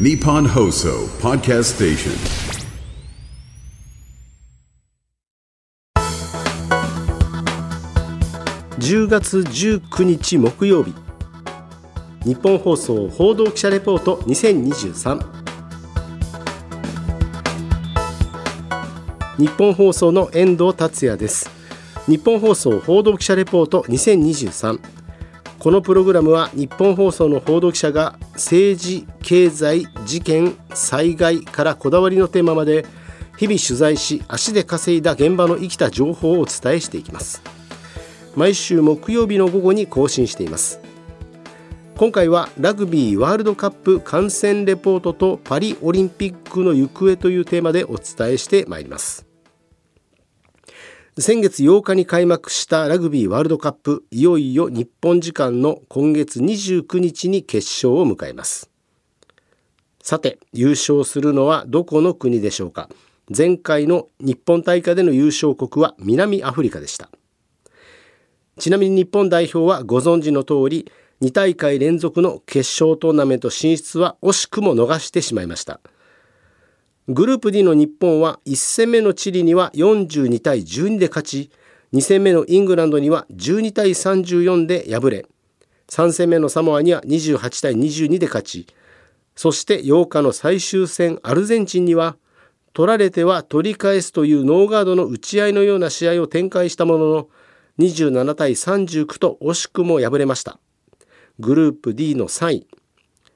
Nippon Hoso Podcast Station. 10月19日木曜日。日本放送報道記者レポート2023日本放送の遠藤達也です。日本放送報道記者レポート2023このプログラムは日本放送の報道記者が政治、経済、事件、災害からこだわりのテーマまで日々取材し足で稼いだ現場の生きた情報をお伝えしていきます。毎週木曜日の午後に更新しています。今回はラグビーワールドカップ観戦レポートとパリオリンピックの行方というテーマでお伝えしてまいります。先月8日に開幕したラグビーワールドカップいよいよ日本時間の今月29日に決勝を迎えます。さて優勝するのはどこの国でしょうか？前回の日本大会での優勝国は南アフリカでした。ちなみに日本代表はご存知の通り2大会連続の決勝トーナメント進出は惜しくも逃してしまいました。グループ D の日本は1戦目のチリには42対12で勝ち2戦目のイングランドには12対34で敗れ3戦目のサモアには28対22で勝ちそして8日の最終戦アルゼンチンには取られては取り返すというノーガードの打ち合いのような試合を展開したものの27対39と惜しくも敗れました。グループ D の3位。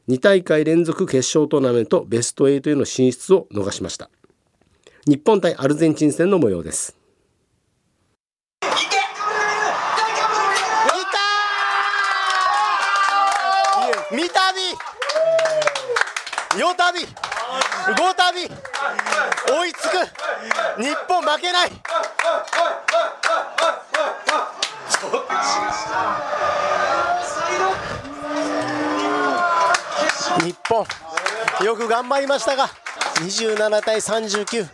2大会連続決勝トーナメントベスト8への進出を逃しました。日本対アルゼンチン戦の模様です。三たび。四たび。五たび。追いつく。日本負けない日本よく頑張りましたが27対39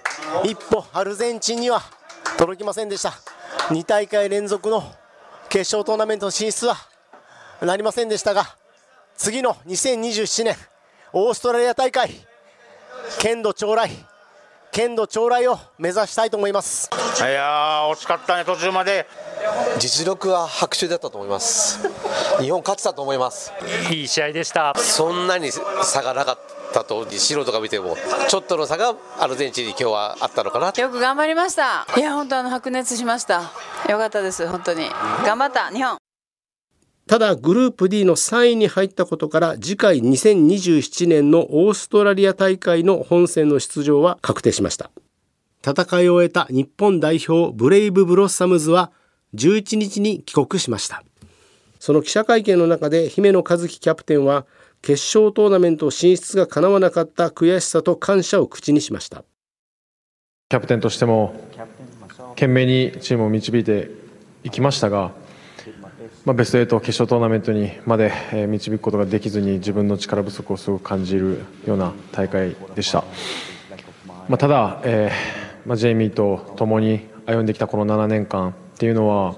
一歩アルゼンチンには届きませんでした。2大会連続の決勝トーナメント進出はなりませんでしたが次の2027年オーストラリア大会剣道将来剣道将来を目指したいと思います。いやー惜しかったね途中まで。実力は白昼だったと思います。日本勝ってたと思います。いい試合でした。そんなに差がなかったと素人が見てもちょっとの差がアルゼンチンに今日はあったのかな。よく頑張りました。いや本当あの白熱しました。よかったです本当に。頑張った日本。ただグループ D の3位に入ったことから次回2027年のオーストラリア大会の本戦の出場は確定しました。戦いを終えた日本代表ブレイブブロッサムズは11日に帰国しました。その記者会見の中で姫野和樹キャプテンは決勝トーナメント進出が叶わなかった悔しさと感謝を口にしました。キャプテンとしても懸命にチームを導いていきましたがまあ、ベスト8決勝トーナメントにまで導くことができずに自分の力不足をすごく感じるような大会でした、まあ、ただ、えーまあ、ジェイミーと共に歩んできたこの7年間っていうのは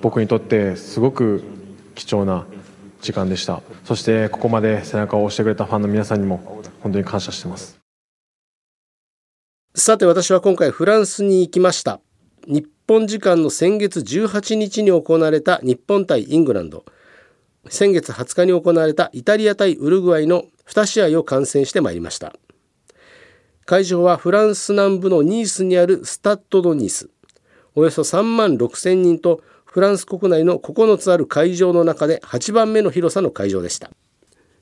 僕にとってすごく貴重な時間でした。そしてここまで背中を押してくれたファンの皆さんにも本当に感謝してます。さて私は今回フランスに行きました。日本時間の先月18日に行われた日本対イングランド。先月20日に行われたイタリア対ウルグアイの2試合を観戦してまいりました。会場はフランス南部のニースにあるスタッド・ド・ニース。およそ3万6千人とフランス国内の9つある会場の中で8番目の広さの会場でした。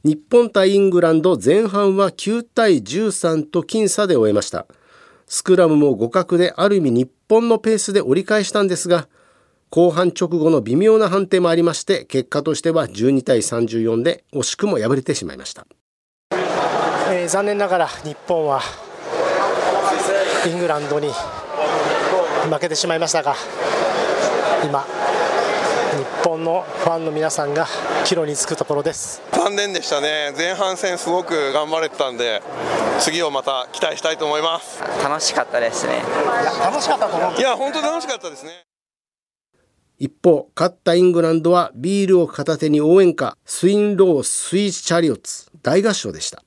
日本対イングランド前半は9対13と僅差で終えました。スクラムも互角である意味日本のペースで折り返したんですが後半直後の微妙な判定もありまして結果としては12対34で惜しくも敗れてしまいました、えー、残念ながら日本はイングランドに負けてしまいましたが今日本のファンの皆さんが帰路につくところです。残念でしたね。前半戦すごく頑張れてたんで次をまた期待したいと思います。楽しかったですね。いや楽しかったと思う。いや本当楽しかったですね。一方勝ったイングランドはビールを片手に応援歌スインロースイーチャリオッツ大合唱でした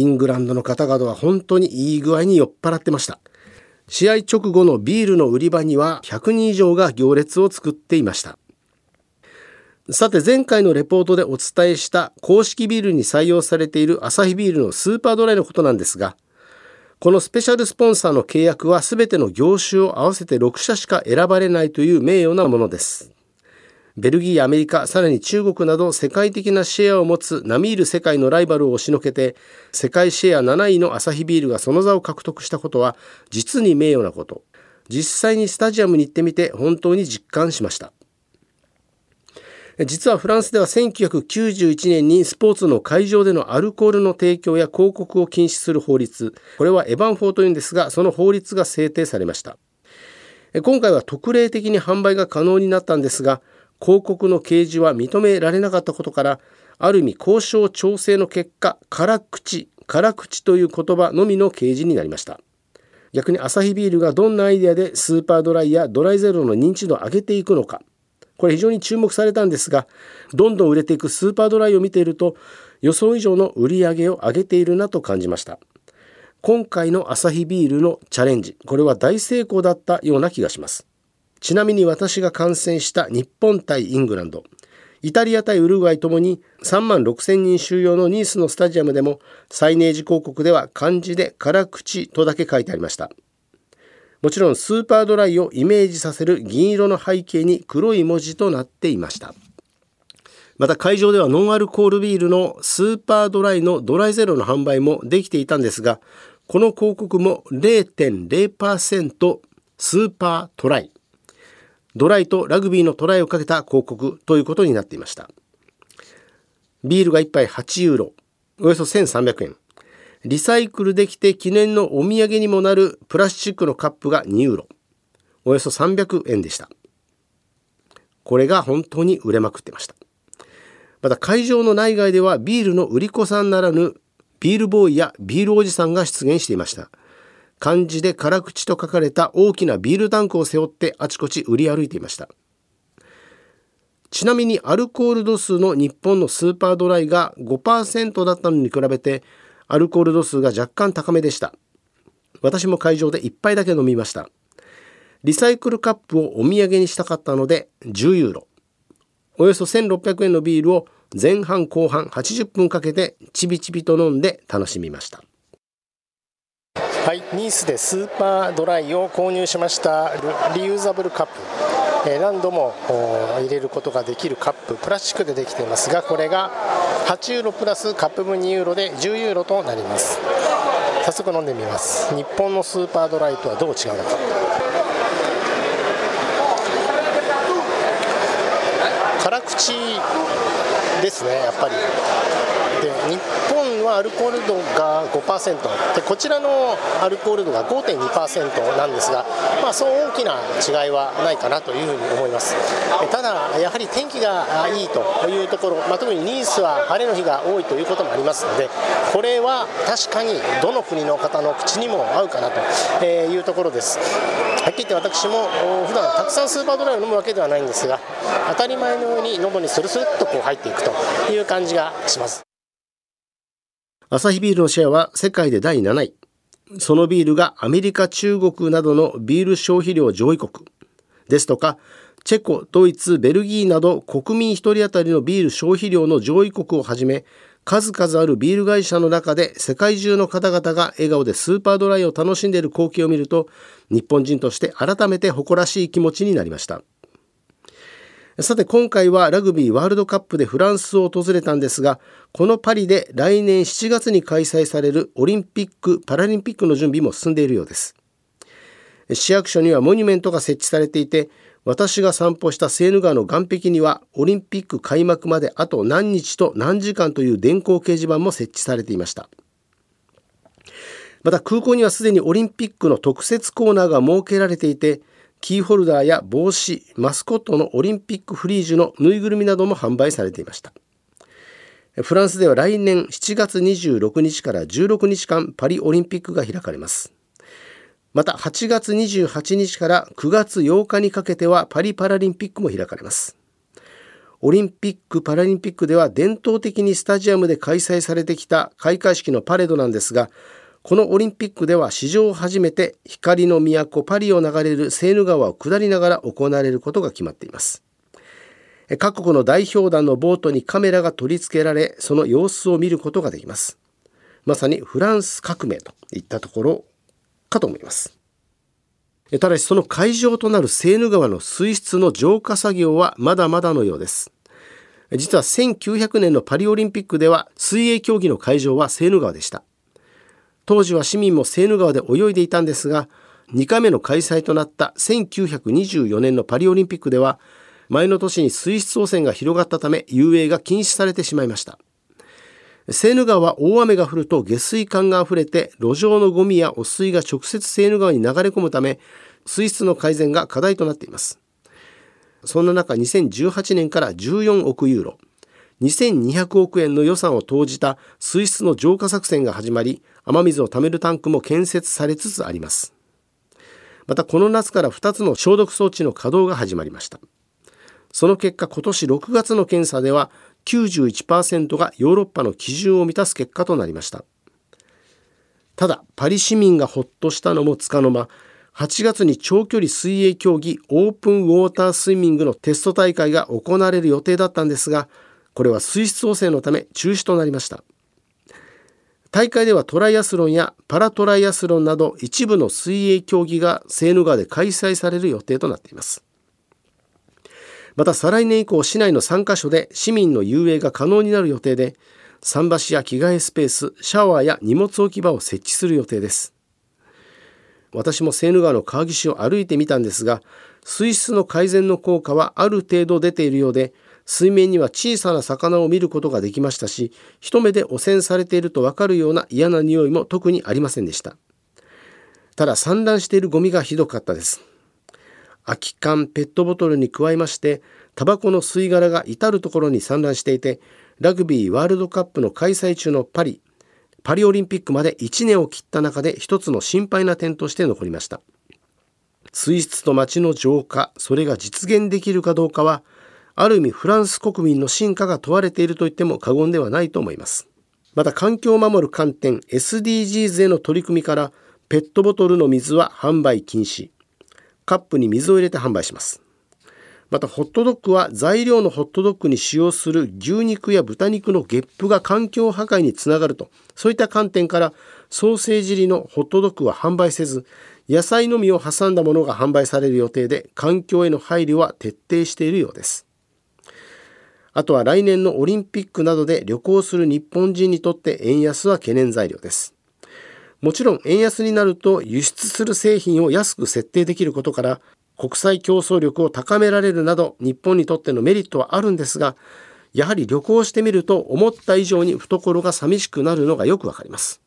イングランドの方々は本当にいい具合に酔っ払ってました。試合直後のビールの売り場には100人以上が行列を作っていました。さて前回のレポートでお伝えした公式ビールに採用されているアサヒビールのスーパードライのことなんですがこのスペシャルスポンサーの契約は全ての業種を合わせて6社しか選ばれないという名誉なものです。ベルギー、アメリカ、さらに中国など世界的なシェアを持つ並みいる世界のライバルを押しのけて世界シェア7位のアサヒビールがその座を獲得したことは実に名誉なこと。実際にスタジアムに行ってみて本当に実感しました。実はフランスでは1991年にスポーツの会場でのアルコールの提供や広告を禁止する法律。これはエヴァン法というんですがその法律が制定されました。今回は特例的に販売が可能になったんですが広告の掲示は認められなかったことからある意味交渉調整の結果辛口辛口という言葉のみの掲示になりました。逆にアサヒビールがどんなアイデアでスーパードライやドライゼロの認知度を上げていくのか。これ非常に注目されたんですがどんどん売れていくスーパードライを見ていると予想以上の売り上げを上げているなと感じました。今回のアサヒビールのチャレンジこれは大成功だったような気がします。ちなみに私が観戦した日本対イングランド。イタリア対ウルグアイともに3万6千人収容のニースのスタジアムでもサイネージ広告では漢字で辛口とだけ書いてありました。もちろんスーパードライをイメージさせる銀色の背景に黒い文字となっていました。また会場ではノンアルコールビールのスーパードライのドライゼロの販売もできていたんですがこの広告も0.0%スーパートライ。ドライとラグビーのトライをかけた広告ということになっていました。ビールが1杯8ユーロおよそ1300円リサイクルできて記念のお土産にもなるプラスチックのカップが2ユーロおよそ300円でした。これが本当に売れまくってました。また会場の内外ではビールの売り子さんならぬビールボーイやビールおじさんが出現していました。漢字で辛口と書かれた大きなビールタンクを背負ってあちこち売り歩いていました。ちなみにアルコール度数の日本のスーパードライが5%だったのに比べてアルコール度数が若干高めでした。私も会場で1杯だけ飲みました。リサイクルカップをお土産にしたかったので10ユーロ。およそ1600円のビールを前半後半80分かけてちびちびと飲んで楽しみました。はい。ニースでスーパードライを購入しました。リユーザブルカップ。え何度も入れることができるカップ。プラスチックでできていますがこれが8ユーロプラスカップ分2ユーロで10ユーロとなります。早速飲んでみます。日本のスーパードライとはどう違うのか。辛口ですねやっぱり。で日本はアルコール度が5%でこちらのアルコール度が5.2%なんですが、まあ、そう大きな違いはないかなというふうに思います。ただやはり天気がいいというところ、まあ、特にニースは晴れの日が多いということもありますのでこれは確かにどの国の方の口にも合うかなというところです。はっきり言って私も普段たくさんスーパードライを飲むわけではないんですが当たり前のように喉にスルスルっとこう入っていくという感じがします。アサヒビールのシェアは世界で第7位。そのビールがアメリカ、中国などのビール消費量上位国ですとか、チェコ、ドイツ、ベルギーなど国民1人当たりのビール消費量の上位国をはじめ、数々あるビール会社の中で世界中の方々が笑顔でスーパードライを楽しんでいる光景を見ると、日本人として改めて誇らしい気持ちになりました。さて今回はラグビーワールドカップでフランスを訪れたんですがこのパリで来年7月に開催されるオリンピック・パラリンピックの準備も進んでいるようです。市役所にはモニュメントが設置されていて私が散歩したセーヌ川の岸壁にはオリンピック開幕まであと何日と何時間という電光掲示板も設置されていました。また空港にはすでにオリンピックの特設コーナーが設けられていてキーホルダーや帽子、マスコットのオリンピックフリージュのぬいぐるみなども販売されていました。フランスでは来年7月26日から16日間パリオリンピックが開かれます。また8月28日から9月8日にかけてはパリパラリンピックも開かれます。オリンピック・パラリンピックでは伝統的にスタジアムで開催されてきた開会式のパレードなんですがこのオリンピックでは史上初めて光の都パリを流れるセーヌ川を下りながら行われることが決まっています。各国の代表団のボートにカメラが取り付けられその様子を見ることができます。まさにフランス革命といったところかと思います。ただしその会場となるセーヌ川の水質の浄化作業はまだまだのようです。実は1900年のパリオリンピックでは水泳競技の会場はセーヌ川でした。当時は市民もセーヌ川で泳いでいたんですが2回目の開催となった1924年のパリオリンピックでは前の年に水質汚染が広がったため遊泳が禁止されてしまいました。セーヌ川は大雨が降ると下水管があふれて路上のゴミや汚水が直接セーヌ川に流れ込むため水質の改善が課題となっています。そんな中2018年から14億ユーロ2200億円の予算を投じた水質の浄化作戦が始まり雨水を貯めるタンクも建設されつつあります。またこの夏から2つの消毒装置の稼働が始まりました。その結果今年6月の検査では91%がヨーロッパの基準を満たす結果となりました。ただパリ市民がほっとしたのもつかの間8月に長距離水泳競技オープンウォータースイミングのテスト大会が行われる予定だったんですがこれは水質汚染のため中止となりました。大会ではトライアスロンやパラトライアスロンなど一部の水泳競技がセーヌ川で開催される予定となっています。また再来年以降市内の3カ所で市民の遊泳が可能になる予定で桟橋や着替えスペースシャワーや荷物置き場を設置する予定です。私もセーヌ川の川岸を歩いてみたんですが水質の改善の効果はある程度出ているようで水面には小さな魚を見ることができましたし一目で汚染されているとわかるような嫌な匂いも特にありませんでした。ただ散乱しているゴミがひどかったです。空き缶ペットボトルに加えましてタバコの吸い殻が至る所に散乱していてラグビーワールドカップの開催中のパリパリオリンピックまで1年を切った中で一つの心配な点として残りました。水質と街の浄化それが実現できるかどうかはある意味フランス国民の進化が問われていると言っても過言ではないと思います。また環境を守る観点 SDGs への取り組みからペットボトルの水は販売禁止。カップに水を入れて販売します。またホットドッグは材料のホットドッグに使用する牛肉や豚肉のゲップが環境破壊につながると。そういった観点からソーセージ入りのホットドッグは販売せず野菜のみを挟んだものが販売される予定で環境への配慮は徹底しているようです。あとは来年のオリンピックなどで旅行する日本人にとって円安は懸念材料です。もちろん円安になると輸出する製品を安く設定できることから国際競争力を高められるなど日本にとってのメリットはあるんですがやはり旅行してみると思った以上に懐が寂しくなるのがよくわかります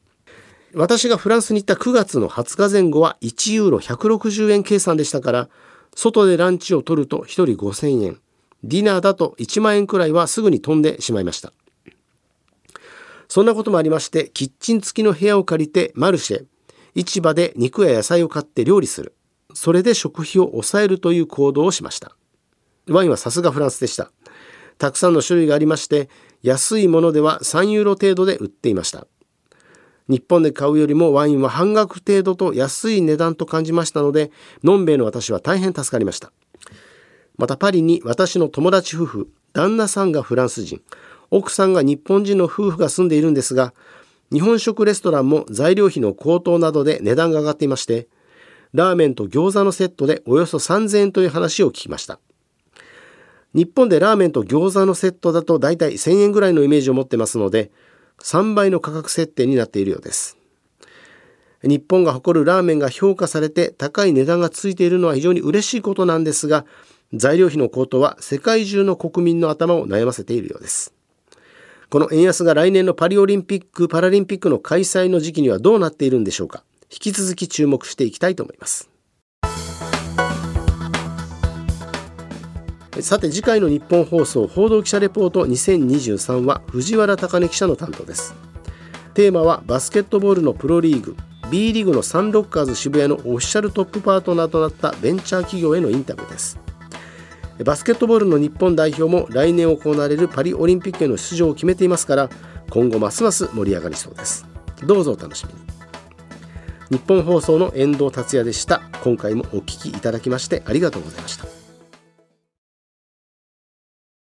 私がフランスに行った9月の20日前後は1ユーロ160円計算でしたから外でランチを取ると1人5000円ディナーだと1万円くらいはすぐに飛んでしまいました。そんなこともありましてキッチン付きの部屋を借りてマルシェ市場で肉や野菜を買って料理する。それで食費を抑えるという行動をしました。ワインはさすがフランスでした。たくさんの種類がありまして安いものでは3ユーロ程度で売っていました。日本で買うよりもワインは半額程度と安い値段と感じましたのでのんべえの私は大変助かりました。またパリに私の友達夫婦旦那さんがフランス人。奥さんが日本人の夫婦が住んでいるんですが日本食レストランも材料費の高騰などで値段が上がっていましてラーメンと餃子のセットでおよそ3000円という話を聞きました。日本でラーメンと餃子のセットだとだいたい1000円ぐらいのイメージを持ってますので3倍の価格設定になっているようです。日本が誇るラーメンが評価されて高い値段がついているのは非常に嬉しいことなんですが材料費の高騰は世界中の国民の頭を悩ませているようです。この円安が来年のパリオリンピック・パラリンピックの開催の時期にはどうなっているんでしょうか。引き続き注目していきたいと思います。さて次回の日本放送報道記者レポート2023は藤原貴根記者の担当です。テーマはバスケットボールのプロリーグ B リーグのサンロッカーズ渋谷のオフィシャルトップパートナーとなったベンチャー企業へのインタビューです。バスケットボールの日本代表も来年行われるパリオリンピックへの出場を決めていますから今後ますます盛り上がりそうです。どうぞお楽しみに。日本放送の遠藤達也でした。今回もお聞きいただきましてありがとうございました。